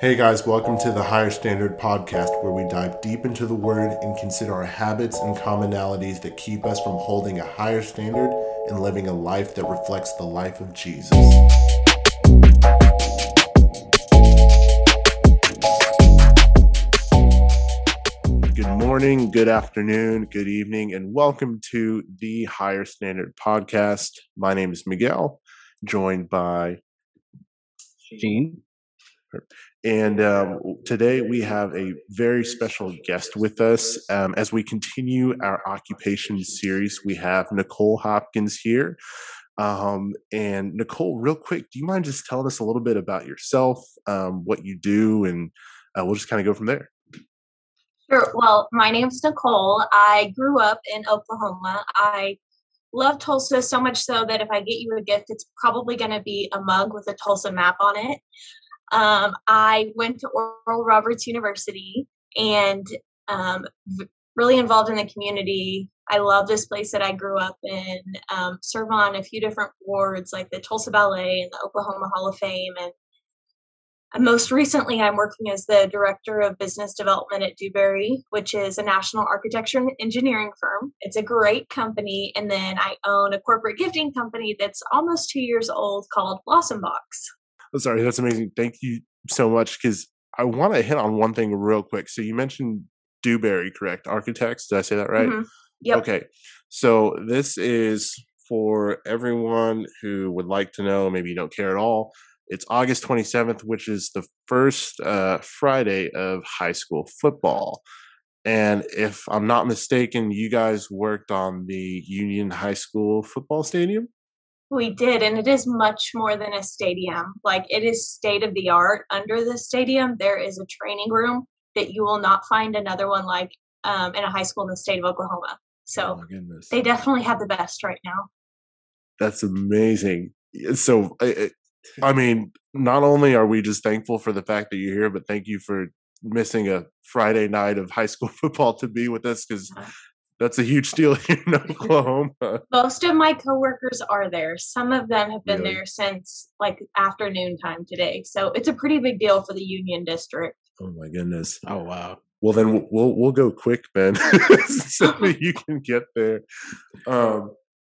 Hey guys, welcome to the Higher Standard Podcast, where we dive deep into the Word and consider our habits and commonalities that keep us from holding a higher standard and living a life that reflects the life of Jesus. Good morning, good afternoon, good evening, and welcome to the Higher Standard Podcast. My name is Miguel, joined by Gene. And um, today we have a very special guest with us. Um, as we continue our occupation series, we have Nicole Hopkins here. Um, and Nicole, real quick, do you mind just telling us a little bit about yourself, um, what you do, and uh, we'll just kind of go from there. Sure. Well, my name's Nicole. I grew up in Oklahoma. I love Tulsa so much so that if I get you a gift, it's probably going to be a mug with a Tulsa map on it. Um, I went to Oral Roberts University and um, really involved in the community. I love this place that I grew up in. Um, serve on a few different boards like the Tulsa Ballet and the Oklahoma Hall of Fame. And, and most recently, I'm working as the director of business development at Dewberry, which is a national architecture and engineering firm. It's a great company. And then I own a corporate gifting company that's almost two years old called Blossom Box. Sorry, that's amazing. Thank you so much because I want to hit on one thing real quick. So you mentioned Dewberry, correct? Architects, did I say that right? Mhm. Yep. Okay. So this is for everyone who would like to know, maybe you don't care at all. It's August 27th, which is the first uh, Friday of high school football. And if I'm not mistaken, you guys worked on the Union High School football stadium? We did, and it is much more than a stadium. Like it is state of the art. Under the stadium, there is a training room that you will not find another one like um, in a high school in the state of Oklahoma. Oh So goodness. they definitely have the best right now. That's amazing. So, I, I mean, not only are we just thankful for the fact that you're here, but thank you for missing a Friday night of high school football to be with us because. That's a huge deal here in Oklahoma. Most of my coworkers are there. Some of them have been Really? there since like afternoon time today. So it's a pretty big deal for the Union District. Oh my goodness. Oh wow. Well, then we'll we'll, we'll go quick, Ben, so that you can get there. Um,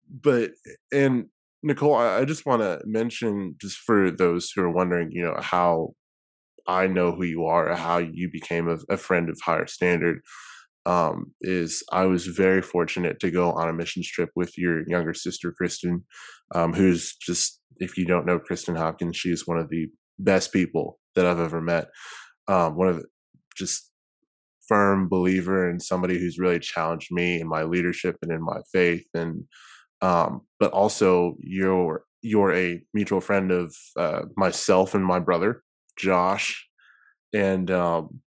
but and Nicole, I, I just want to mention, just for those who are wondering, you know, how I know who you are, how you became a, a friend of Higher Standard. Um, is I was very fortunate to go on a mission trip with your younger sister, Kristen, um, who's just, if you don't know Kristen Hopkins, she's one of the best people that I've ever met. Um, one of the, just firm believer and somebody who's really challenged me in my leadership and in my faith and um but also you're you're a mutual friend of uh myself and my brother Josh and um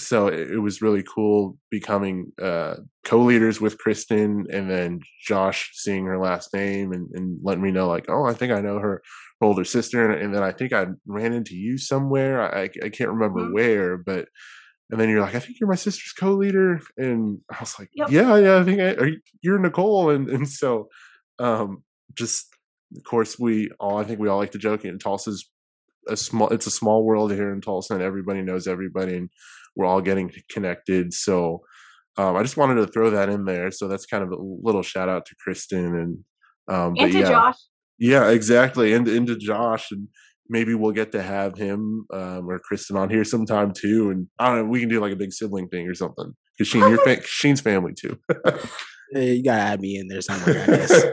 so it, it was really cool becoming uh co-leaders with Kristen and then Josh seeing her last name and, and letting me know like oh I think I know her older sister and, and then I think I ran into you somewhere I, I can't remember Mhm. where but and then you're like, I think you're my sister's co-leader, and I was like, Yep. Yeah, yeah, I think I, are you, you're Nicole, and and so, um, just of course we all, I think we all like to joke, and Tulsa's a small, it's a small world here in Tulsa, and everybody knows everybody, and we're all getting connected. So, um, I just wanted to throw that in there. So that's kind of a little shout out to Kristen and um, but And to yeah, Josh, yeah, exactly, and into Josh, and maybe we'll get to have him um, or Kristen on here sometime too. And I don't know, we can do like a big sibling thing or something. Because Sheen, your fa- Sheen's family too. You gotta add me in there somewhere, I guess.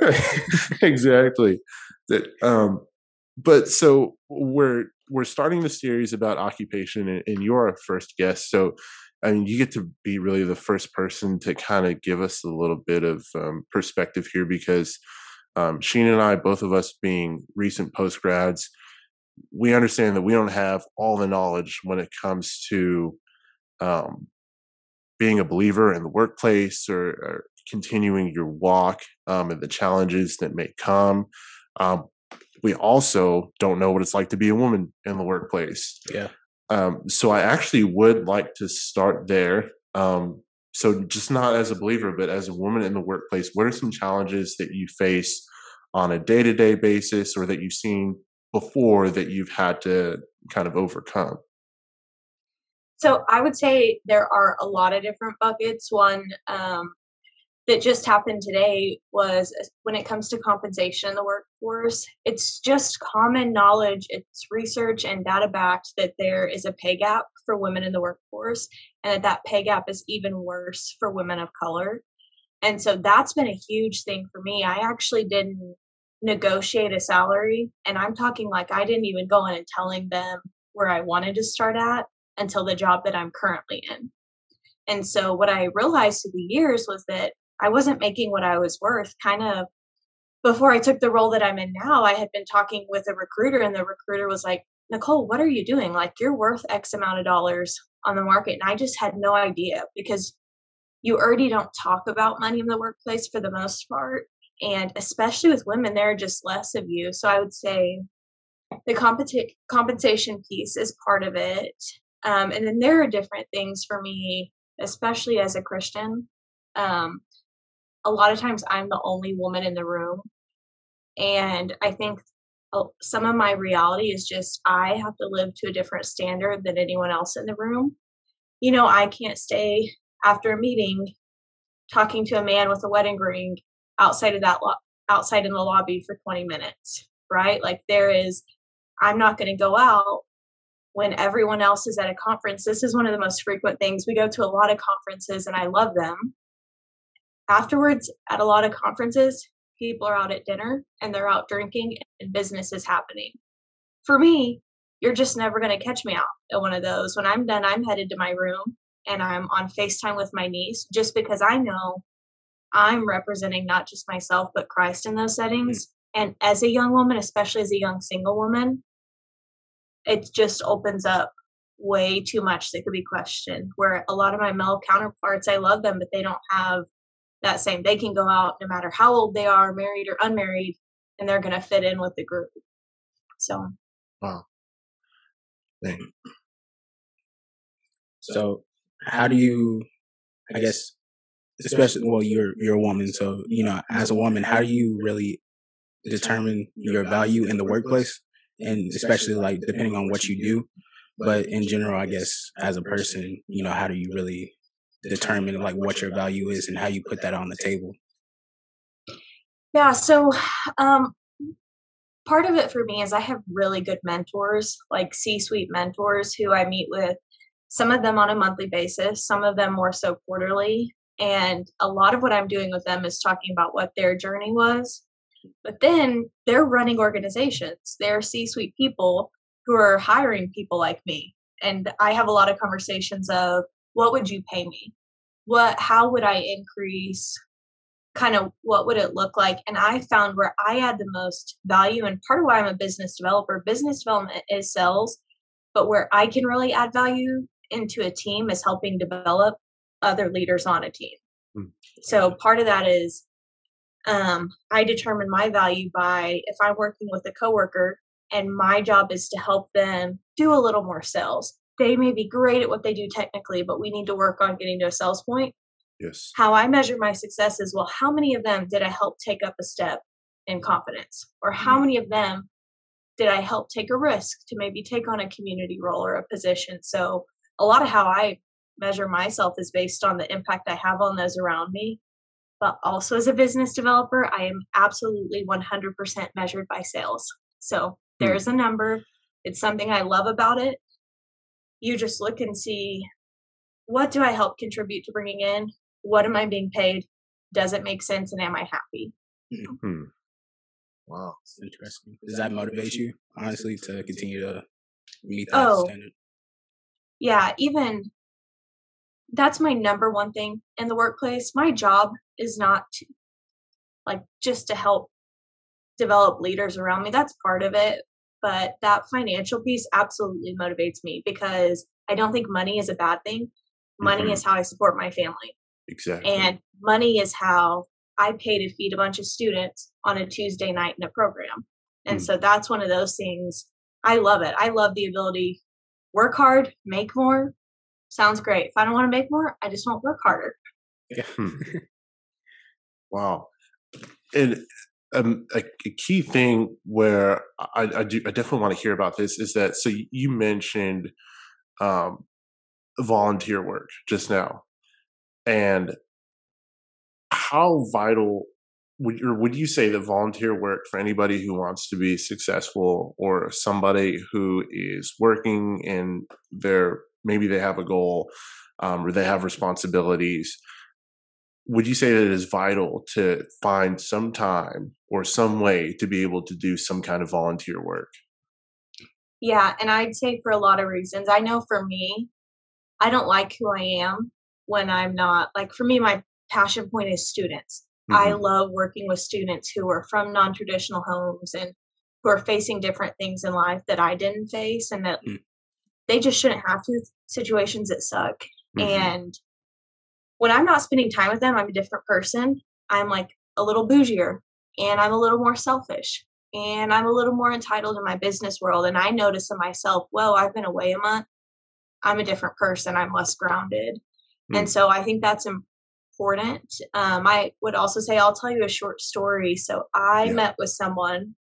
exactly. That, um, but so we're we're starting the series about occupation, and, and you're our first guest. So I mean, you get to be really the first person to kind of give us a little bit of um, perspective here because um, Sheen and I, both of us being recent post grads, we understand that we don't have all the knowledge when it comes to um, being a believer in the workplace or, or continuing your walk um, and the challenges that may come. Um, we also don't know what it's like to be a woman in the workplace. Yeah. Um, so I actually would like to start there. Um, so just not as a believer, but as a woman in the workplace, what are some challenges that you face on a day to day basis or that you've seen before that you've had to kind of overcome? So I would say there are a lot of different buckets. One um, that just happened today was uh, when it comes to compensation in the workforce, it's just common knowledge, it's research and data backed that there is a pay gap for women in the workforce and that that pay gap is even worse for women of color. And so that's been a huge thing for me. I actually didn't negotiate a salary and I'm talking like I didn't even go in and telling them where I wanted to start at until the job that I'm currently in. And so what I realized through the years was that I wasn't making what I was worth. Kind of before I took the role that I'm in now, I had been talking with a recruiter, and the recruiter was like, Nicole, what are you doing? Like, you're worth X amount of dollars on the market. And I just had no idea because you already don't talk about money in the workplace for the most part. And especially with women, there are just less of you. So I would say the competi- compensation piece is part of it. Um, and then there are different things for me, especially as a Christian. Um, a lot of times I'm the only woman in the room. And I think oh, some of my reality is just I have to live to a different standard than anyone else in the room. You know, I can't stay after a meeting talking to a man with a wedding ring outside of that lo- outside in the lobby for 20 minutes, right? Like there is I'm not going to go out when everyone else is at a conference. This is one of the most frequent things. We go to a lot of conferences and I love them afterwards at a lot of conferences people are out at dinner and they're out drinking and business is happening. For me you're just never going to catch me out at one of those. When i'm done i'm headed to my room and i'm on facetime with my niece just because i know i'm representing not just myself but christ in those settings. Mm-hmm. And as a young woman especially as a young single woman it just opens up way too much that could be questioned where a lot of my male counterparts i love them but they don't have that same they can go out no matter how old they are married or unmarried and they're going to fit in with the group. So. Wow. Thank so how do you i guess especially well you're you're a woman so you know as a woman how do you really determine your value in the workplace? And especially like depending on what you do but in general i guess as a person you know how do you really determine like what your value is and how you put that on the table? Yeah, so um, part of it for me is I have really good mentors, like C suite mentors who I meet with, some of them on a monthly basis, some of them more so quarterly. And a lot of what I'm doing with them is talking about what their journey was. But then they're running organizations, they're C suite people who are hiring people like me. And I have a lot of conversations of, what would you pay me? What how would I increase kind of what would it look like? And I found where I add the most value and part of why I'm a business developer, business development is sales, but where I can really add value into a team is helping develop other leaders on a team. Mm. So part of that is um, I determine my value by if I'm working with a coworker and my job is to help them do a little more sales they may be great at what they do technically, but we need to work on getting to a sales point. Yes. How I measure my success is well, how many of them did I help take up a step in confidence? Or how mm-hmm. many of them did I help take a risk to maybe take on a community role or a position? So a lot of how I measure myself is based on the impact I have on those around me. But also as a business developer, I am absolutely 100% measured by sales. So hmm. there's a number. It's something I love about it you just look and see what do I help contribute to bringing in? What am I being paid? Does it make sense? And am I happy? Mm-hmm. Wow. That's interesting. Does that motivate you, honestly, to continue to meet that oh, standard? Yeah, even that's my number one thing in the workplace. My job is not to, like just to help develop leaders around me. That's part of it but that financial piece absolutely motivates me because I don't think money is a bad thing. Money mm-hmm. is how I support my family. Exactly. And money is how I pay to feed a bunch of students on a Tuesday night in a program. And mm. so that's one of those things. I love it. I love the ability work hard, make more. Sounds great. If I don't want to make more, I just won't work harder. Yeah. Hmm. wow. And um, a, a, key thing where I, I, do I definitely want to hear about this is that so you mentioned um, volunteer work just now, and how vital would or would you say that volunteer work for anybody who wants to be successful or somebody who is working in their maybe they have a goal um, or they have responsibilities would you say that it is vital to find some time or some way to be able to do some kind of volunteer work yeah and i'd say for a lot of reasons i know for me i don't like who i am when i'm not like for me my passion point is students Mm-hmm. I love working with students who are from non traditional homes and who are facing different things in life that I didn't face and that mm-hmm. they just shouldn't have to situations that suck. Mm-hmm. And when I'm not spending time with them, I'm a different person. I'm like a little bougier and I'm a little more selfish and I'm a little more entitled in my business world. And I notice in myself, well, I've been away a month. I'm a different person. I'm less grounded. Mm. And so I think that's important. Um, I would also say I'll tell you a short story. So I yeah. met with someone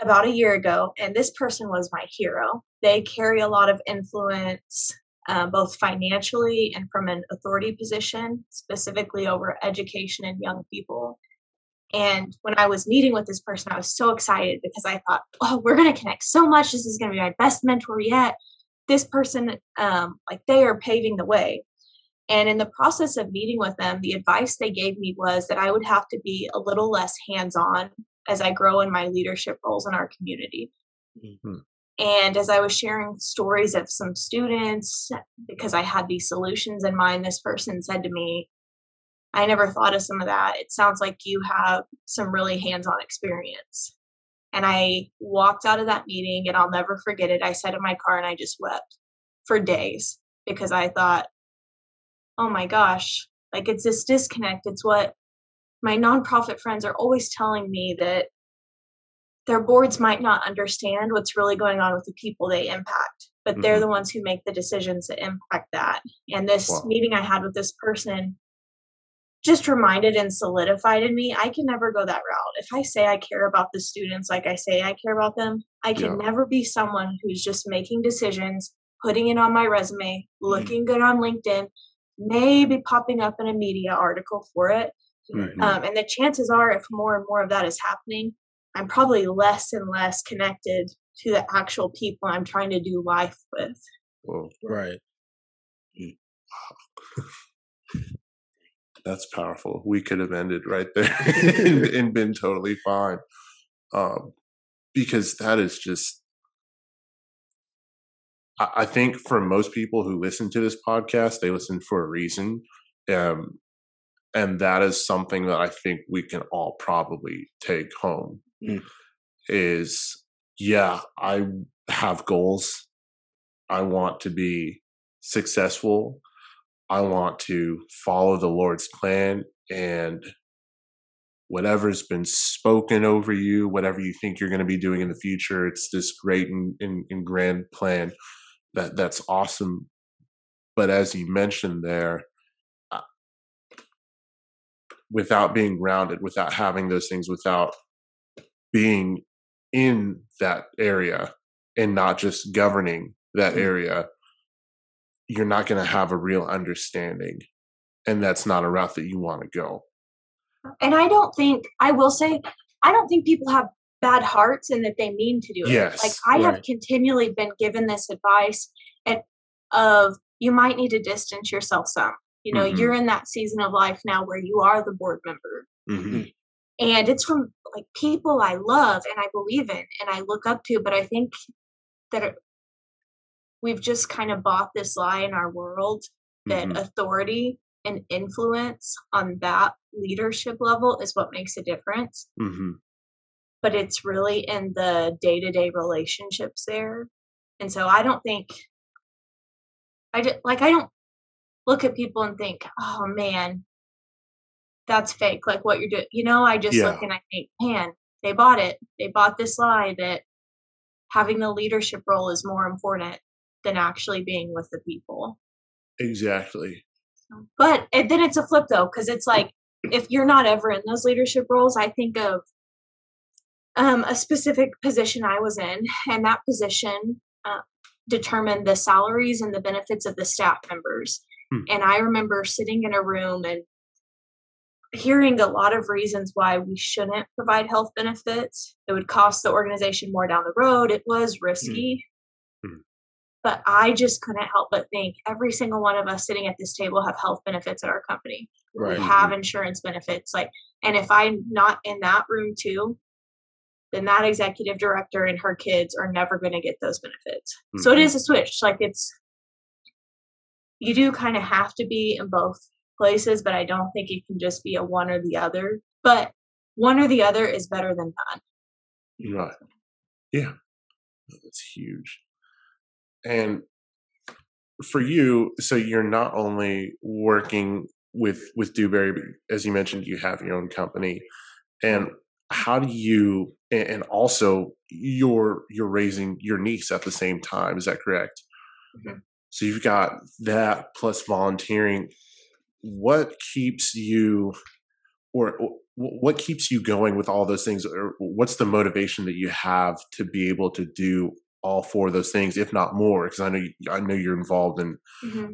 about a year ago, and this person was my hero. They carry a lot of influence, uh, both financially and from an authority position, specifically over education and young people. And when I was meeting with this person, I was so excited because I thought, oh, we're going to connect so much. This is going to be my best mentor yet. This person, um, like, they are paving the way. And in the process of meeting with them, the advice they gave me was that I would have to be a little less hands on as I grow in my leadership roles in our community. Mm-hmm. And as I was sharing stories of some students, because I had these solutions in mind, this person said to me, I never thought of some of that. It sounds like you have some really hands on experience. And I walked out of that meeting and I'll never forget it. I sat in my car and I just wept for days because I thought, oh my gosh, like it's this disconnect. It's what my nonprofit friends are always telling me that their boards might not understand what's really going on with the people they impact, but mm-hmm. they're the ones who make the decisions that impact that. And this wow. meeting I had with this person just reminded and solidified in me I can never go that route. If I say I care about the students like I say I care about them, I can yeah. never be someone who's just making decisions, putting it on my resume, mm-hmm. looking mm-hmm. good on LinkedIn, maybe popping up in a media article for it. Mm-hmm. Um, and the chances are, if more and more of that is happening, I'm probably less and less connected to the actual people I'm trying to do life with. Whoa. Right. Mm. That's powerful. We could have ended right there and, and, been totally fine. Um, because that is just I think for most people who listen to this podcast, they listen for a reason. Um, and that is something that I think we can all probably take home mm. is yeah, I have goals. I want to be successful. I want to follow the Lord's plan and whatever's been spoken over you, whatever you think you're going to be doing in the future, it's this great and, and, and grand plan that that's awesome but as you mentioned there uh, without being grounded without having those things without being in that area and not just governing that mm-hmm. area you're not going to have a real understanding and that's not a route that you want to go and i don't think i will say i don't think people have bad hearts and that they mean to do it. Yes, like I right. have continually been given this advice and of you might need to distance yourself some. You know, mm-hmm. you're in that season of life now where you are the board member. Mm-hmm. And it's from like people I love and I believe in and I look up to, but I think that it, we've just kind of bought this lie in our world that mm-hmm. authority and influence on that leadership level is what makes a difference. Mm-hmm but it's really in the day to day relationships there. And so I don't think, I just, like, I don't look at people and think, oh man, that's fake. Like what you're doing, you know, I just yeah. look and I think, man, they bought it. They bought this lie that having the leadership role is more important than actually being with the people. Exactly. But it, then it's a flip though, because it's like if you're not ever in those leadership roles, I think of um, a specific position I was in, and that position, uh, determine the salaries and the benefits of the staff members. Hmm. And I remember sitting in a room and hearing a lot of reasons why we shouldn't provide health benefits. It would cost the organization more down the road. It was risky. Hmm. But I just couldn't help but think every single one of us sitting at this table have health benefits at our company. Right. We have insurance benefits. Like, and if I'm not in that room too, then that executive director and her kids are never going to get those benefits. So it Mhm. is a switch. Like it's, you do kind of have to be in both places, but I don't think it can just be a one or the other. But one or the other is better than none. Right. Yeah. That's huge. And for you, so you're not only working with with Dewberry, but as you mentioned, you have your own company. And how do you and, and also you're you're raising your niece at the same time, is that correct? Mhm. So you've got that plus volunteering. What keeps you or what keeps you going with all those things or what's the motivation that you have to be able to do all four of those things if not more because i know i know you're involved in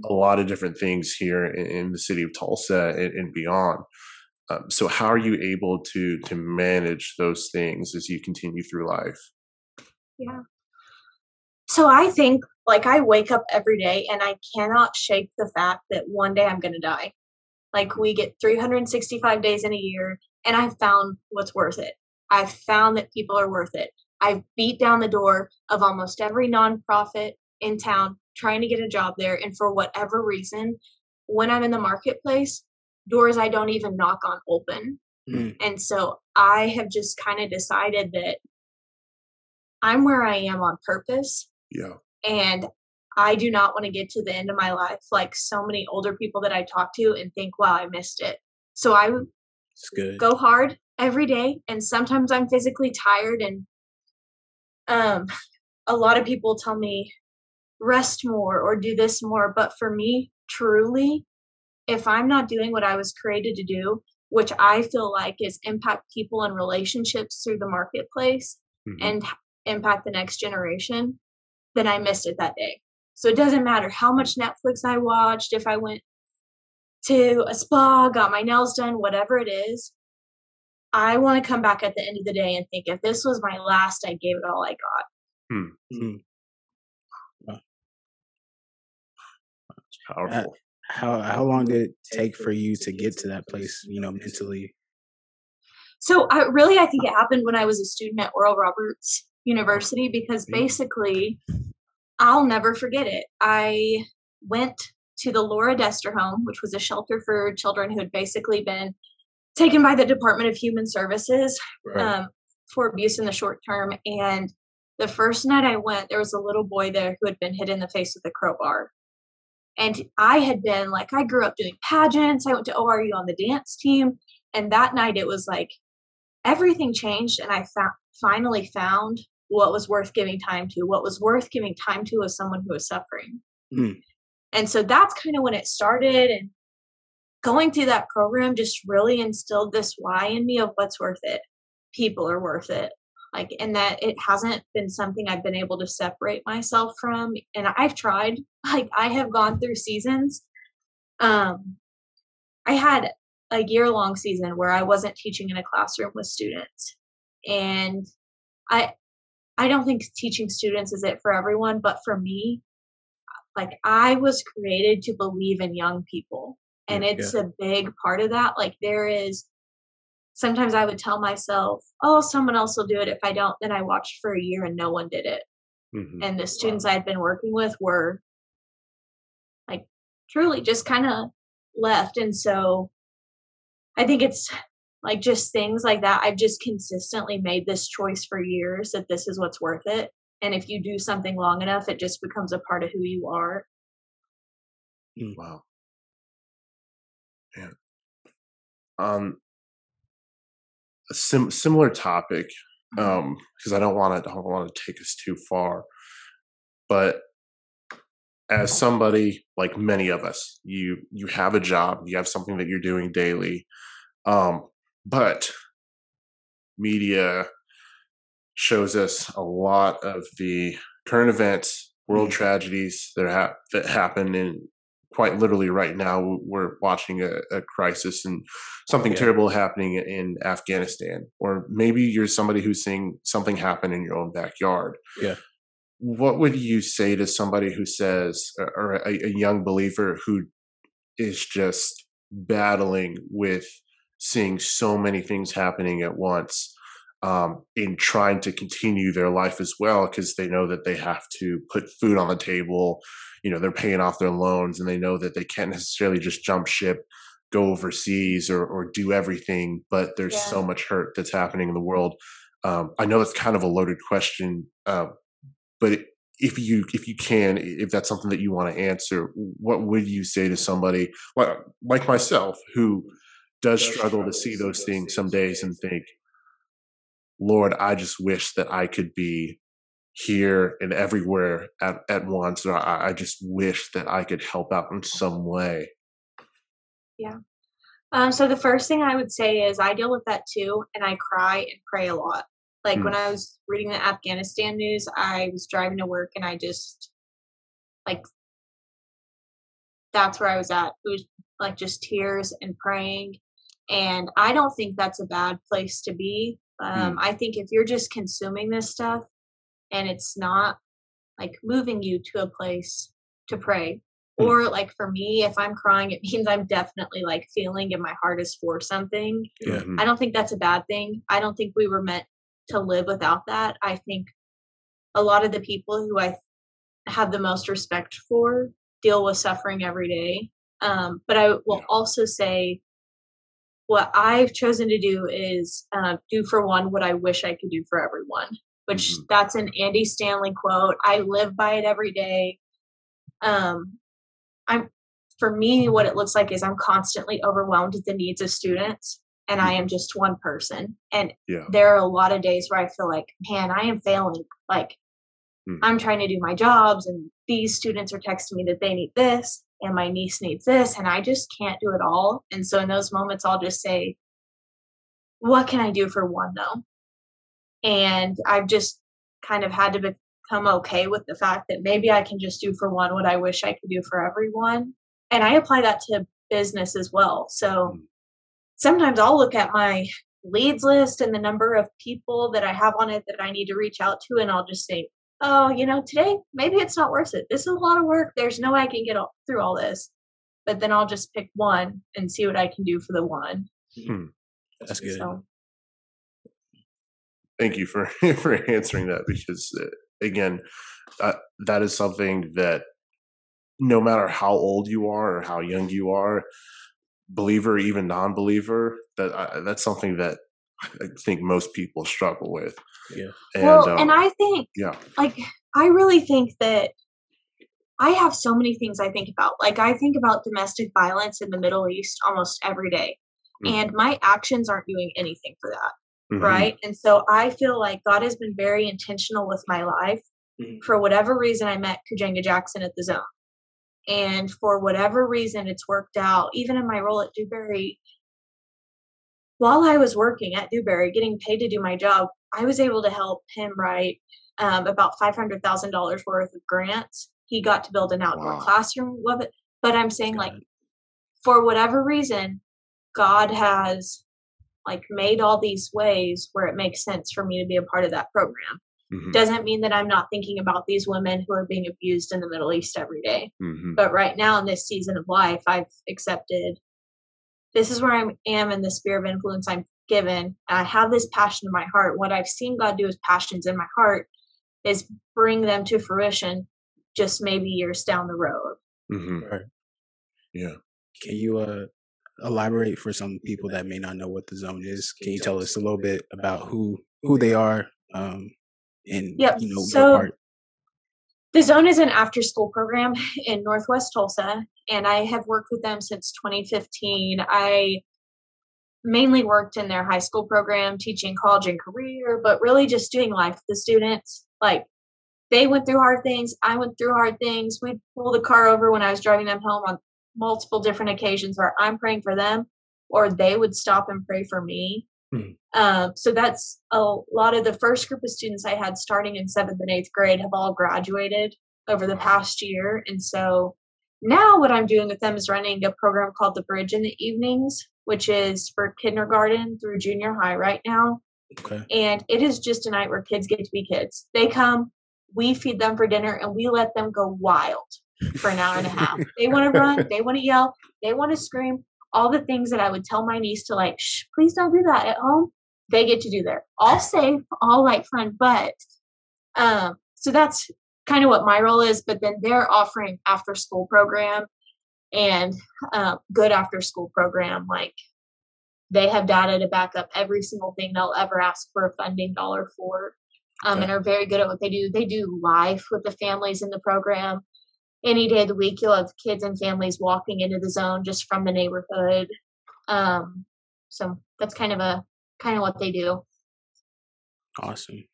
a lot of different things here in, in the city of tulsa and, and beyond um, so how are you able to to manage those things as you continue through life Yeah. So I think like I wake up every day and I cannot shake the fact that one day I'm going to die. Like we get 365 days in a year and I've found what's worth it. I've found that people are worth it. I've beat down the door of almost every nonprofit in town trying to get a job there and for whatever reason when I'm in the marketplace doors I don't even knock on open. Mm. And so I have just kind of decided that I'm where I am on purpose yeah and I do not want to get to the end of my life like so many older people that I talk to and think, wow, I missed it. So I go hard every day and sometimes I'm physically tired and um a lot of people tell me rest more or do this more, but for me, truly, if I'm not doing what I was created to do, which I feel like is impact people and relationships through the marketplace, Mhm. and impact the next generation, then I missed it that day. So it doesn't matter how much Netflix I watched, if I went to a spa, got my nails done, whatever it is. I want to come back at the end of the day and think if this was my last, I gave it all I got. Mm. it's powerful How how long did it take for you to get to that place? You know, mentally. So I really I think it happened when I was a student at Oral Roberts University because Mm. basically I'll never forget it. I went to the Laura Dester home, which was a shelter for children who had basically been taken by the Department of Human Services Right. um, for abuse in the short term. And the first night I went, there was a little boy there who had been hit in the face with a crowbar. And I had been like, I grew up doing pageants. I went to ORU on the dance team. And that night it was like everything changed. And I found, finally found what was worth giving time to. What was worth giving time to was someone who was suffering. Mm. And so that's kind of when it started. And going through that program just really instilled this why in me of what's worth it. People are worth it. Like, and that it hasn't been something I've been able to separate myself from. And I've tried, like, I have gone through seasons. Um, I had a year long season where I wasn't teaching in a classroom with students. And I, I don't think teaching students is it for everyone, but for me, like I was created to believe in young people. And Yeah. it's a big part of that. Like there is sometimes I would tell myself, oh, someone else will do it. If I don't, then I watched for a year and no one did it. Mhm. And the students I'd been working with were like truly just kind of left. And so I think it's like just things like that. I've just consistently made this choice for years that this is what's worth it. And if you do something long enough, it just becomes a part of who you are. Wow. Yeah. Um, a sim- similar topic, um, because I don't want to, I don't want to take us too far, but as somebody like many of us, you you have a job, you have something that you're doing daily, um, but media shows us a lot of the current events world Mm. tragedies that ha- that happen in quite literally right now we're watching a, a crisis and something Yeah. terrible happening in afghanistan or maybe you're somebody who's seeing something happen in your own backyard Yeah. what would you say to somebody who says or a, a young believer who is just battling with seeing so many things happening at once um, in trying to continue their life as well because they know that they have to put food on the table you know they're paying off their loans and they know that they can't necessarily just jump ship go overseas or, or do everything but there's Yeah. so much hurt that's happening in the world um, i know that's kind of a loaded question uh, but if you if you can if that's something that you want to answer what would you say to somebody like, like myself who does struggle to see those things some days and think lord i just wish that i could be here and everywhere at, at once or I, I just wish that i could help out in some way Yeah. Um, so the first thing I would say is I deal with that too, and I cry and pray a lot. Like Hmm. when I was reading the Afghanistan news, I was driving to work and I just like that's where I was at. It was like just tears and praying. And I don't think that's a bad place to be. Um, I think if you're just consuming this stuff and it's not like moving you to a place to pray, Hmm. or like for me, if I'm crying, it means I'm definitely like feeling and my heart is for something. Yeah. Mhm. I don't think that's a bad thing. I don't think we were meant to live without that. I think a lot of the people who I have the most respect for deal with suffering every day. Um, but I will Yeah. also say what I've chosen to do is uh, do for one what I wish I could do for everyone, which Mhm. that's an Andy Stanley quote. I live by it every day. Um, I'm for me, what it looks like is I'm constantly overwhelmed with the needs of students, and I am just one person. And Yeah. there are a lot of days where I feel like, man, I am failing. Like, Mm. I'm trying to do my jobs, and these students are texting me that they need this, and my niece needs this, and I just can't do it all. And so in those moments, I'll just say, what can I do for one though? And I've just kind of had to become okay with the fact that maybe I can just do for one what I wish I could do for everyone. And I apply that to business as well. So Mm. sometimes I'll look at my leads list and the number of people that I have on it that I need to reach out to, and I'll just say, oh, you know, today maybe it's not worth it. This is a lot of work. There's no way I can get all, through all this. But then I'll just pick one and see what I can do for the one. That's good. So thank you for for answering that because uh, again uh, that is something that no matter how old you are or how young you are believer even non-believer that uh, that's something that i think most people struggle with Yeah. and, well, um, and I think yeah like I really think that I have so many things I think about. Like I think about domestic violence in the Middle East almost every day. Mm. And my actions aren't doing anything for that, mhm, right? And so I feel like God has been very intentional with my life. Mhm. For whatever reason I met Kujenga Jackson at the zone. And for whatever reason it's worked out, even in my role at Dewberry, while I was working at Dewberry, getting paid to do my job, I was able to help him write um, about five hundred thousand dollars worth of grants. He got to build an outdoor Wow. classroom with it. But I'm saying, like, for whatever reason, God has like made all these ways where it makes sense for me to be a part of that program. mhm, Doesn't mean that I'm not thinking about these women who are being abused in the Middle East every day mhm, but right now in this season of life i've accepted this is where i am in the sphere of influence i'm given i have this passion in my heart what i've seen god do as passions in my heart is bring them to fruition just maybe years down the road mhm. Right. yeah Can you uh elaborate for some people that may not know what the zone is? Can you tell us a little bit about who who they are um and Yep, you know so- what part? The zone is an after school program in northwest tulsa and i have worked with them since 2015 i mainly worked in their high school program teaching college and career but really just doing life with the students. Like they went through hard things i went through hard things. We'd pull the car over when i was driving them home on multiple different occasions where i'm praying for them or they would stop and pray for me Hmm. um, so that's a lot of the first group of students i had starting in seventh and eighth grade have all graduated over the past year. And so now what I'm doing with them is running a program called The Bridge in the evenings, which is for kindergarten through junior high right now. Okay. And it is just a night where kids get to be kids. They come, we feed them for dinner, and we let them go wild for an hour and a half. They want to run, they want to yell, they want to scream. All the things that I would tell my niece to like, shh, please don't do that at home, they get to do there. All safe, all like fun, but um, so that's kind of what my role is. But then they're offering after school program and uh, good after school program. Like they have data to back up every single thing they'll ever ask for a funding dollar for, um, Okay. and are very good at what they do. They do life with the families in the program. Any day of the week, you'll have kids and families walking into the zone just from the neighborhood. Um, so that's kind of a kind of what they do. Awesome.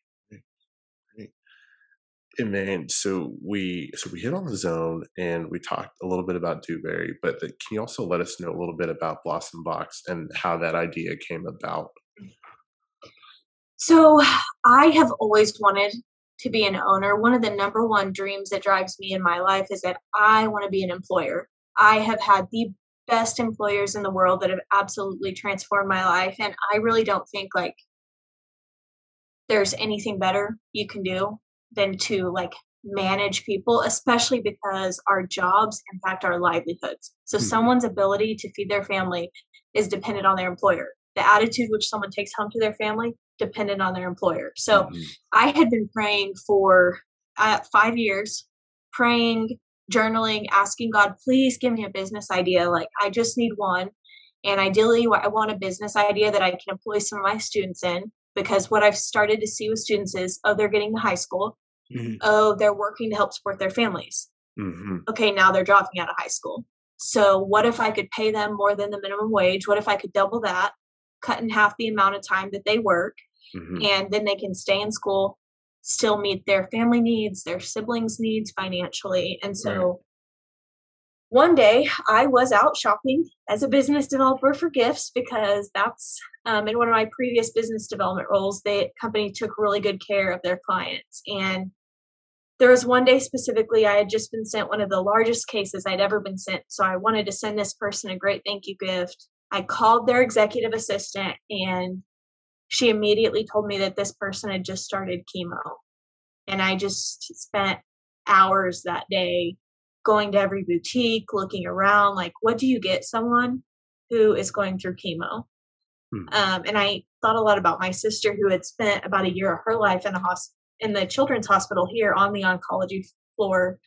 And man, so we so we hit on the zone and we talked a little bit about Dewberry, but the, can you also let us know a little bit about Blossom Box and how that idea came about? So I have always wanted to be an owner. One of the number one dreams that drives me in my life is that I want to be an employer. I have had the best employers in the world that have absolutely transformed my life and I really don't think like there's anything better you can do than to like manage people especially because our jobs impact our livelihoods. So Mhm. someone's ability to feed their family is dependent on their employer. The attitude which someone takes home to their family dependent on their employer. So Mhm. I had been praying for uh, five years, praying, journaling, asking God, please give me a business idea. Like, I just need one. And ideally, I want a business idea that I can employ some of my students in. Because what I've started to see with students is, oh, they're getting to high school. Mhm. Oh, they're working to help support their families. Mhm. Okay, now they're dropping out of high school. So, what if I could pay them more than the minimum wage? What if I could double that, cut in half the amount of time that they work? Mhm. and then they can stay in school still meet their family needs their siblings needs financially and so one day i was out shopping as a business developer for gifts because that's um, in one of my previous business development roles the company took really good care of their clients and there was one day specifically i had just been sent one of the largest cases i'd ever been sent so i wanted to send this person a great thank you gift i called their executive assistant and she immediately told me that this person had just started chemo. And I just spent hours that day going to every boutique, looking around, like, what do you get someone who is going through chemo? Hmm. Um, and I thought a lot about my sister who had spent about a year of her life in a hosp- in the children's hospital here on the oncology floor.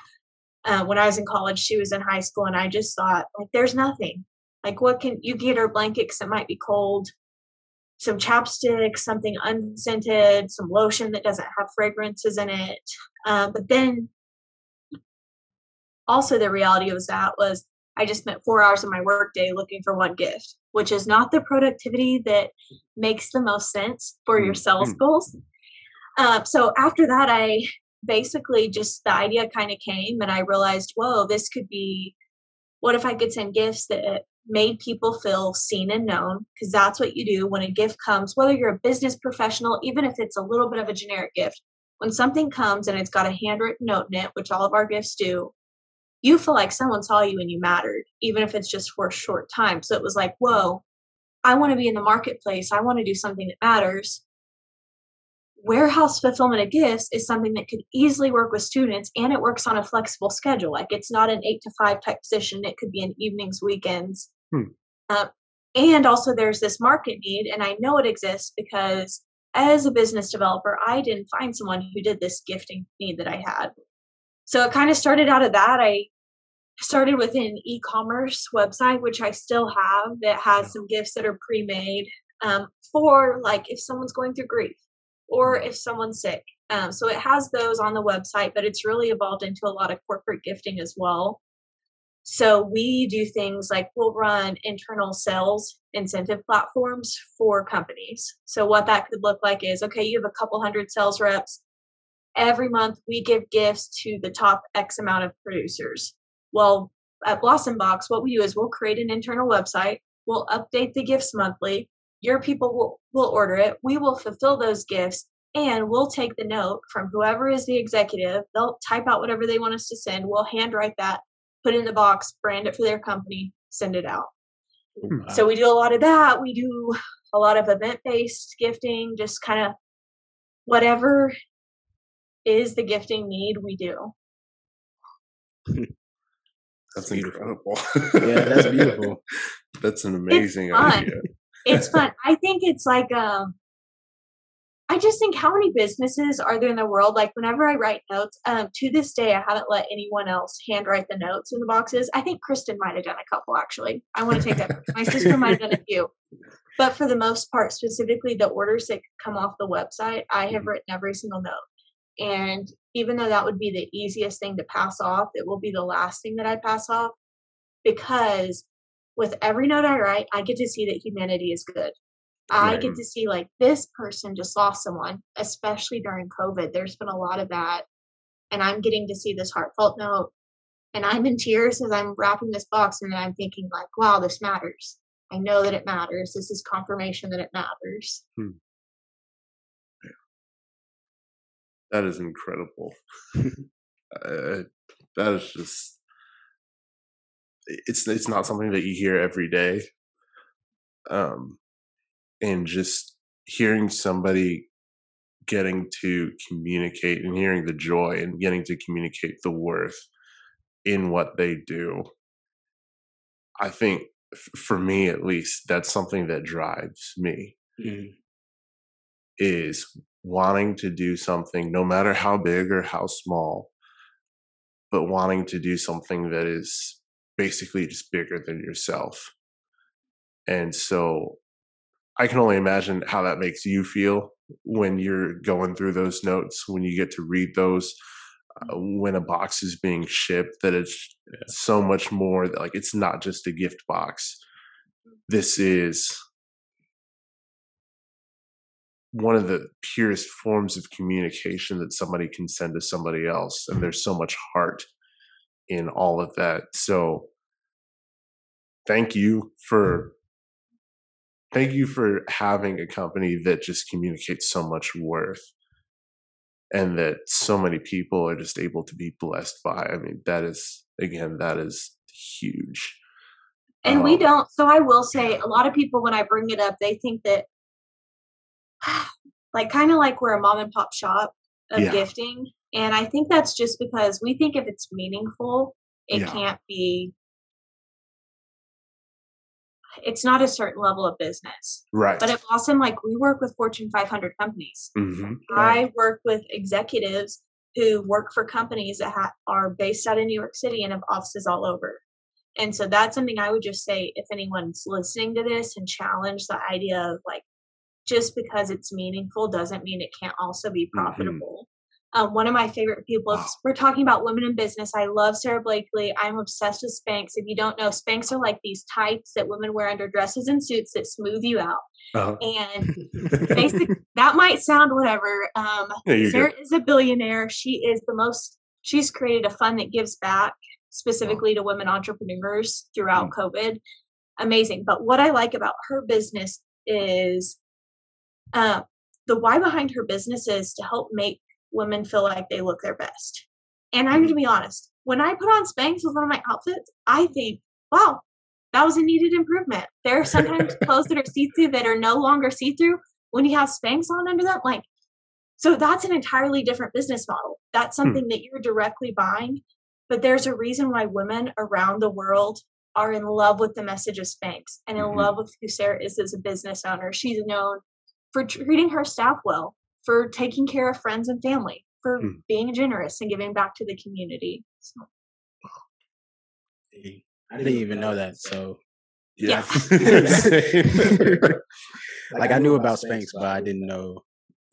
Uh, when I was in college, she was in high school, and I just thought, like, there's nothing. Like, what can you get her blanket because it might be cold? Some chapstick, something unscented, some lotion that doesn't have fragrances in it. Um, but then also the reality was that was I just spent four hours of my workday looking for one gift, which is not the productivity that makes the most sense for your sales Mhm. goals. Um, so after that, I basically just the idea kind of came and I realized, whoa, this could be what if I could send gifts that made mm-hmm. people feel seen and known? Because that's what you do when a gift comes, whether you're a business professional, even if it's a little bit of a generic gift. When something comes and it's got a handwritten note in it, which all of our gifts do, you feel like someone saw you and you mattered, even if it's just for a short time. So it was like, whoa, I want to be in the marketplace. I want to do something that matters. Warehouse fulfillment of gifts is something that could easily work with students and it works on a flexible schedule. Like it's not an eight to five type position, it could be in evenings, weekends. Hmm. Uh, and also, there's this market need, and I know it exists because as a business developer, I didn't find someone who did this gifting need that I had. So it kind of started out of that. I started with an e-commerce website, which I still have, that has some gifts that are pre-made um, for like if someone's going through grief or if someone's sick. Um, so it has those on the website, but it's really evolved into a lot of corporate gifting as well. So we do things like we'll run internal sales incentive platforms for companies. So what that could look like is okay, you have a couple hundred sales reps. Every month we give gifts to the top X amount of producers. Well, at Blossom Box, what we do is we'll create an internal website, we'll update the gifts monthly. Your people will, will order it. We will fulfill those gifts and we'll take the note from whoever is the executive. They'll type out whatever they want us to send. We'll handwrite that, put it in the box, brand it for their company, send it out. Wow. So we do a lot of that. We do a lot of event based gifting, just kind of whatever is the gifting need, we do. That's beautiful. incredible. Yeah, that's beautiful. that's an amazing idea. It's fun. I think it's like um I just think how many businesses are there in the world? Like whenever I write notes, um, to this day I haven't let anyone else handwrite the notes in the boxes. I think Kristen might have done a couple actually. I want to take that. My sister might have done a few. But for the most part, specifically the orders that come off the website, I have written every single note. And even though that would be the easiest thing to pass off, it will be the last thing that I pass off because with every note I write, I get to see that humanity is good. I Right. get to see like this person just lost someone, especially during COVID. There's been a lot of that. And I'm getting to see this heartfelt note. And I'm in tears as I'm wrapping this box and I'm thinking like, wow, this matters. I know that it matters. This is confirmation that it matters. That is incredible. uh, that is just it's it's not something that you hear every day. Um and just hearing somebody getting to communicate and hearing the joy and getting to communicate the worth in what they do. I think f- for me at least that's something that drives me Mhm. is wanting to do something, no matter how big or how small, but wanting to do something that is basically just bigger than yourself. And so I can only imagine how that makes you feel when you're going through those notes, when you get to read those, uh, when a box is being shipped, that it's so much more that, like, it's not just a gift box. This is one of the purest forms of communication that somebody can send to somebody else and there's so much heart in all of that so thank you for thank you for having a company that just communicates so much worth and that so many people are just able to be blessed by i mean that is again that is huge. And we Um, don't, so I will say a lot of people, when I bring it up, they think that, like, kind of like we're a mom and pop shop of Yeah. gifting. And I think that's just because we think if it's meaningful, it Yeah. can't be, it's not a certain level of business. right But at Blossom, like, we work with Fortune 500 companies. hmm I work with executives who work for companies that ha- are based out of New York City and have offices all over. And so that's something I would just say if anyone's listening to this and challenge the idea of like just because it's meaningful doesn't mean it can't also be Mhm. profitable. Um, one of my favorite people, wow. we're talking about women in business, I love Sara Blakely. I'm obsessed with Spanx. If you don't know, Spanx are like these tights that women wear under dresses and suits that smooth you out. uh-huh. And basic that might sound whatever. Um, Yeah, Sara is a billionaire. She is the most. She's created a fund that gives back specifically to women entrepreneurs throughout COVID. Amazing. But what I like about her business is uh, the why behind her business is to help make women feel like they look their best. And I'm going to be honest. When I put on Spanx with one of my outfits, I think, wow, that was a needed improvement. There are sometimes clothes that are see through that are no longer see through when you have Spanx on under them. Like, so that's an entirely different business model. That's something that you're directly buying. But there's a reason why women around the world are in love with the message of Spanx and in Mhm. love with who Sara is as a business owner. She's known for treating her staff well, for taking care of friends and family, for Hmm. being generous and giving back to the community. So, I didn't even know that. So, Yeah. like, I knew about Spanx, but I didn't know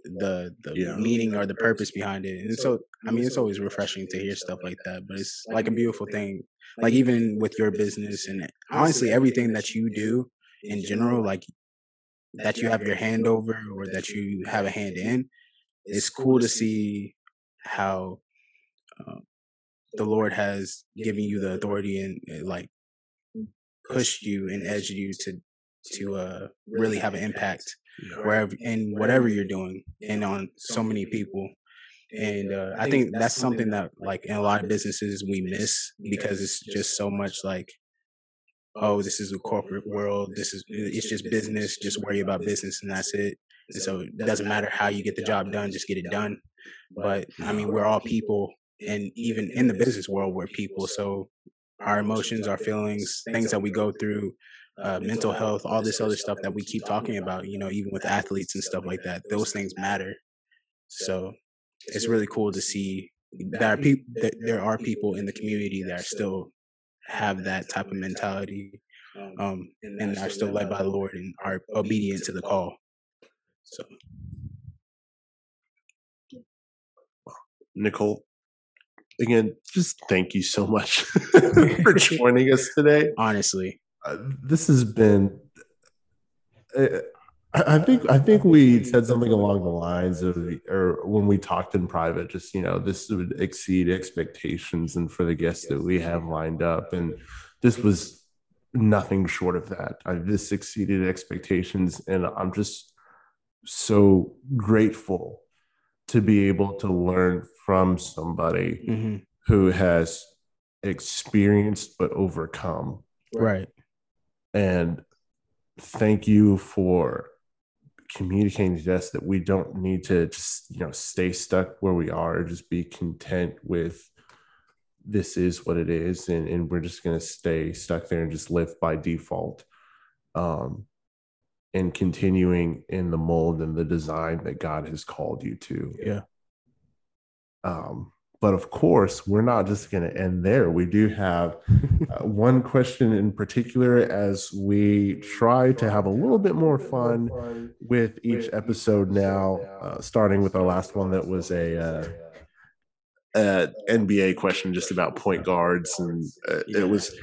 the the Yeah. meaning or the purpose behind it. And so, I mean, it's always refreshing to hear stuff like that. But it's like a beautiful thing. Like even with your business and honestly, everything that you do in general, like that you have your hand over or that you have a hand in, it's cool to see how uh, the Lord has given you the authority and uh, like pushed you and edged you to to uh, really have an impact wherever and whatever you're doing and on so many people. And uh, I think that's something that like in a lot of businesses we miss because it's just so much like, oh, this is a corporate world. This is it's just business. Just worry about business and that's it. And so it doesn't matter how you get the job done, just get it done. But I mean, we're all people, and even in the business world, we're people. So our emotions, our feelings, things that we go through, uh, mental health, all this other stuff that we keep talking about, you know, even with athletes and stuff like that, those things matter. So it's really cool to see that, people, that there are people in the community that are still have that type of mentality um, and are still led by the Lord and are obedient to the call. So, Nicole, again, just thank you so much for joining us today. Honestly, uh, this has been. Uh, I think I think we said something along the lines of, or when we talked in private, just you know, this would exceed expectations, and for the guests that we have lined up, and this was nothing short of that. I, this exceeded expectations, and I'm just so grateful to be able to learn from somebody mm-hmm. who has experienced but overcome. Right. And thank you for communicating to us that we don't need to just, you know, stay stuck where we are, just be content with this is what it is and, and we're just going to stay stuck there and just live by default um, and continuing in the mold and the design that god has called you to. Yeah. Um, but of course we're not just going to end there we do have uh, one question in particular as we try to have a little bit more fun with each episode now uh, starting with our last one that was a uh, uh, NBA question just about point guards, and uh, it was.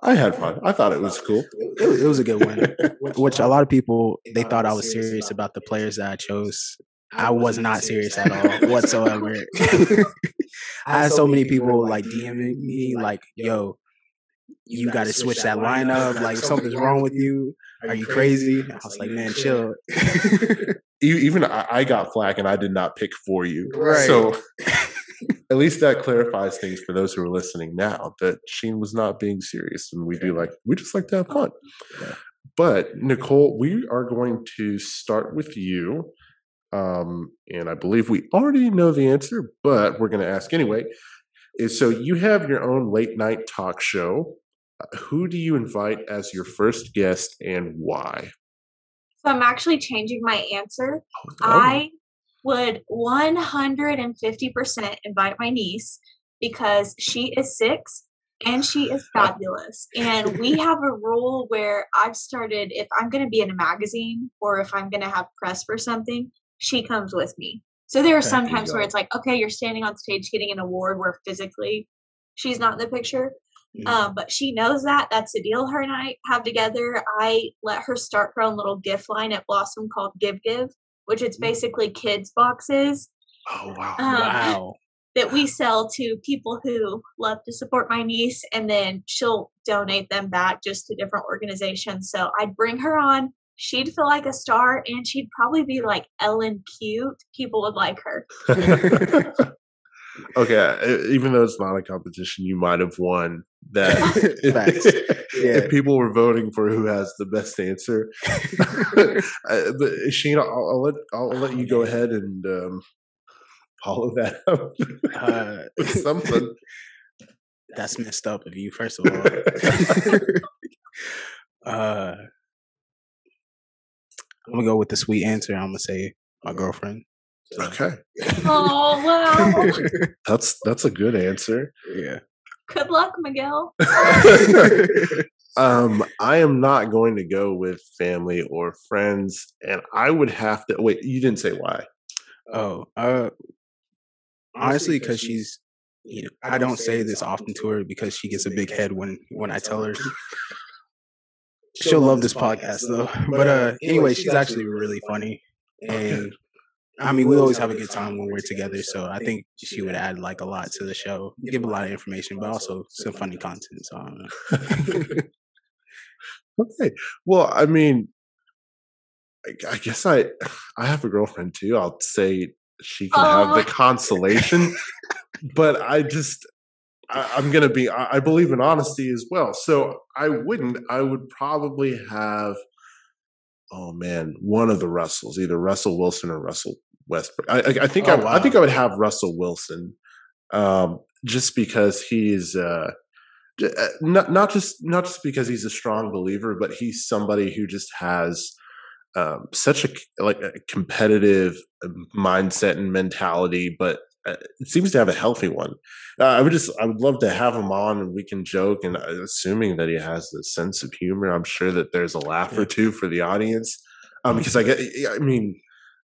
I had fun. I thought it was cool. It, it was a good one. Which a lot of people they thought I was serious about the players that I chose. I was not serious at all whatsoever. I had so many people like DMing me, like, "Yo, you got to switch that lineup. Like, something's wrong with you. Are you crazy?" I was like, "Man, chill." Even I got flack, and I did not pick for you. Right. So at least that clarifies things for those who are listening now that Sheen was not being serious, and we do like we just like to have fun. But Nicole, we are going to start with you, um, and I believe we already know the answer, but we're going to ask anyway. Is so you have your own late night talk show. Who do you invite as your first guest, and why? So I'm actually changing my answer. Oh. I would 150% invite my niece because she is six and she is fabulous. And we have a rule where I've started if I'm going to be in a magazine or if I'm going to have press for something, she comes with me. So there are some times where it's like, okay, you're standing on stage getting an award where physically she's not in the picture. Um, but she knows that. That's the deal her and I have together. I let her start her own little gift line at Blossom called Give Give which it's mm. basically kids boxes. Oh wow! Um, wow. That we sell to people who love to support my niece, and then she'll donate them back just to different organizations. So I'd bring her on. She'd feel like a star, and she'd probably be like Ellen cute. People would like her. okay, even though it's not a competition, you might have won that. if, yeah. if people were voting for who has the best answer, uh, but Sheen, I'll, I'll, let I'll let you go ahead and um, follow that up uh, with something. That's messed up of you, first of all. uh, I'm gonna go with the sweet answer. I'm gonna say my girlfriend. So. Okay. Oh wow. that's that's a good answer. Yeah. Good luck, Miguel. um, I am not going to go with family or friends, and I would have to wait. You didn't say why. Oh, uh, honestly, because she's. You know, I don't say this often to her because she gets a big head when when I tell her. She'll love this podcast though. But uh, anyway, she's actually really funny, and I mean, we always have a good time when we're together. So I think she would add like a lot to the show, give a lot of information, but also some funny content. So okay. Well, I mean, I guess I I have a girlfriend too. I'll say she can Oh have the consolation, but I just I, I'm gonna be. I, I believe in honesty as well, so I wouldn't. I would probably have. Oh man, one of the Russells, either Russell Wilson or Russell Westbrook. I, I, I think Oh, I, I think I would have Russell Wilson, um, just because he's. Uh, uh, not not just not just because he's a strong believer, but he's somebody who just has um, such a like a competitive mindset and mentality, but it seems to have a healthy one. Uh, I would just I would love to have him on and we can joke and uh, assuming that he has a sense of humor, I'm sure that there's a laugh or two for the audience. Um, because I get I mean.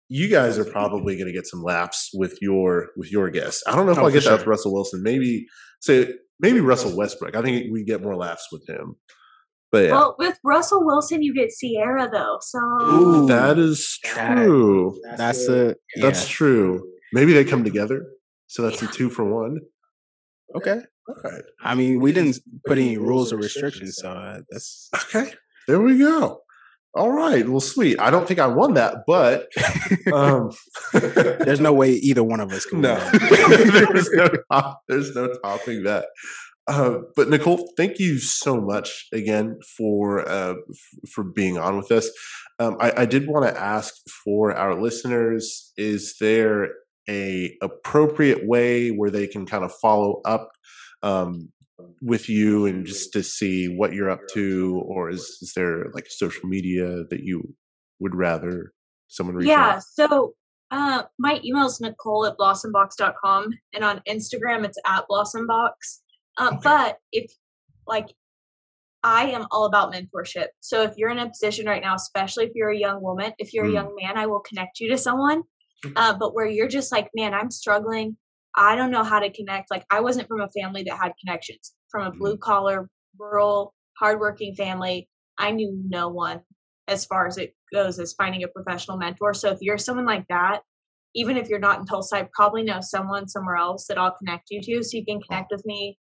You guys are probably going to get some laughs with your with your guests. I don't know if Oh, I'll for get that with Russell Wilson. Maybe say maybe Russell Westbrook. I think we get more laughs with him. But yeah, Well, with Russell Wilson, you get Ciara though. So Ooh. that is That- true. That's a That's yeah. true. Maybe they come together. So that's a two for one. okay. All right. I mean, we didn't put any rules or restrictions, so that's Okay. There we go. All right. Well, sweet. I don't think I won that, but um there's no way either one of us can. no. there's no top, there's no topping that. Uh, but Nicole, thank you so much again for uh, f- for being on with us. Um, I, I did want to ask for our listeners: Is there a appropriate way where they can kind of follow up um, with you and just to see what you're up to, or is is there like social media that you would rather someone reach yeah, out? so uh, my email is nicole at blossombox.com and on Instagram it's at blossombox. Uh, Okay. But if like I am all about mentorship. So if you're in a position right now, especially if you're a young woman, if you're Mm. a young man, I will connect you to someone. Uh, but where you're just like, man, I'm struggling. I don't know how to connect. Like I wasn't from a family that had connections. From a Mhm. blue collar, rural, hardworking family, I knew no one as far as it goes as finding a professional mentor. So if you're someone like that, even if you're not in Tulsa, I probably know someone somewhere else that I'll connect you to. So you can connect with me,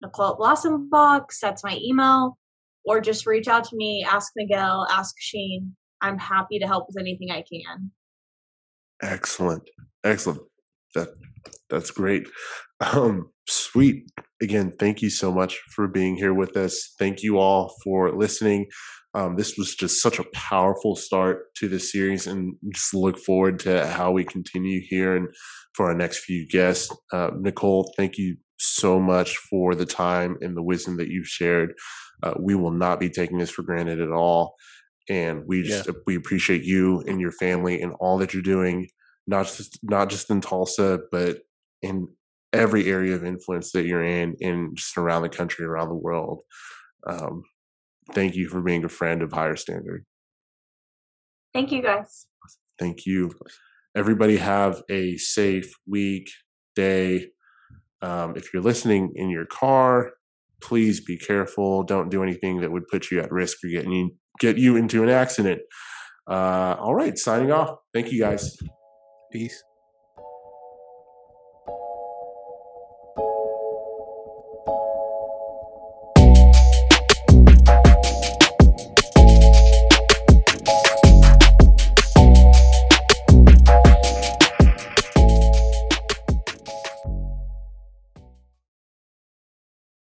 Nicole at Blossom Box. That's my email. Or just reach out to me, ask Miguel, ask Sheen. I'm happy to help with anything I can. Excellent. Excellent. That that's great. Um sweet. Again, thank you so much for being here with us. Thank you all for listening. Um, this was just such a powerful start to the series, and just look forward to how we continue here and for our next few guests. Uh, Nicole, thank you so much for the time and the wisdom that you've shared. Uh, we will not be taking this for granted at all, and we just we appreciate you and your family and all that you're doing not just not just in Tulsa, but in every area of influence that you're in, in just around the country, around the world. Um, thank you for being a friend of Higher Standard. Thank you guys. Thank you. Everybody have a safe week, day. Um, if you're listening in your car, please be careful. Don't do anything that would put you at risk for getting you, get you into an accident. Uh, all right, signing off. Thank you guys. Peace.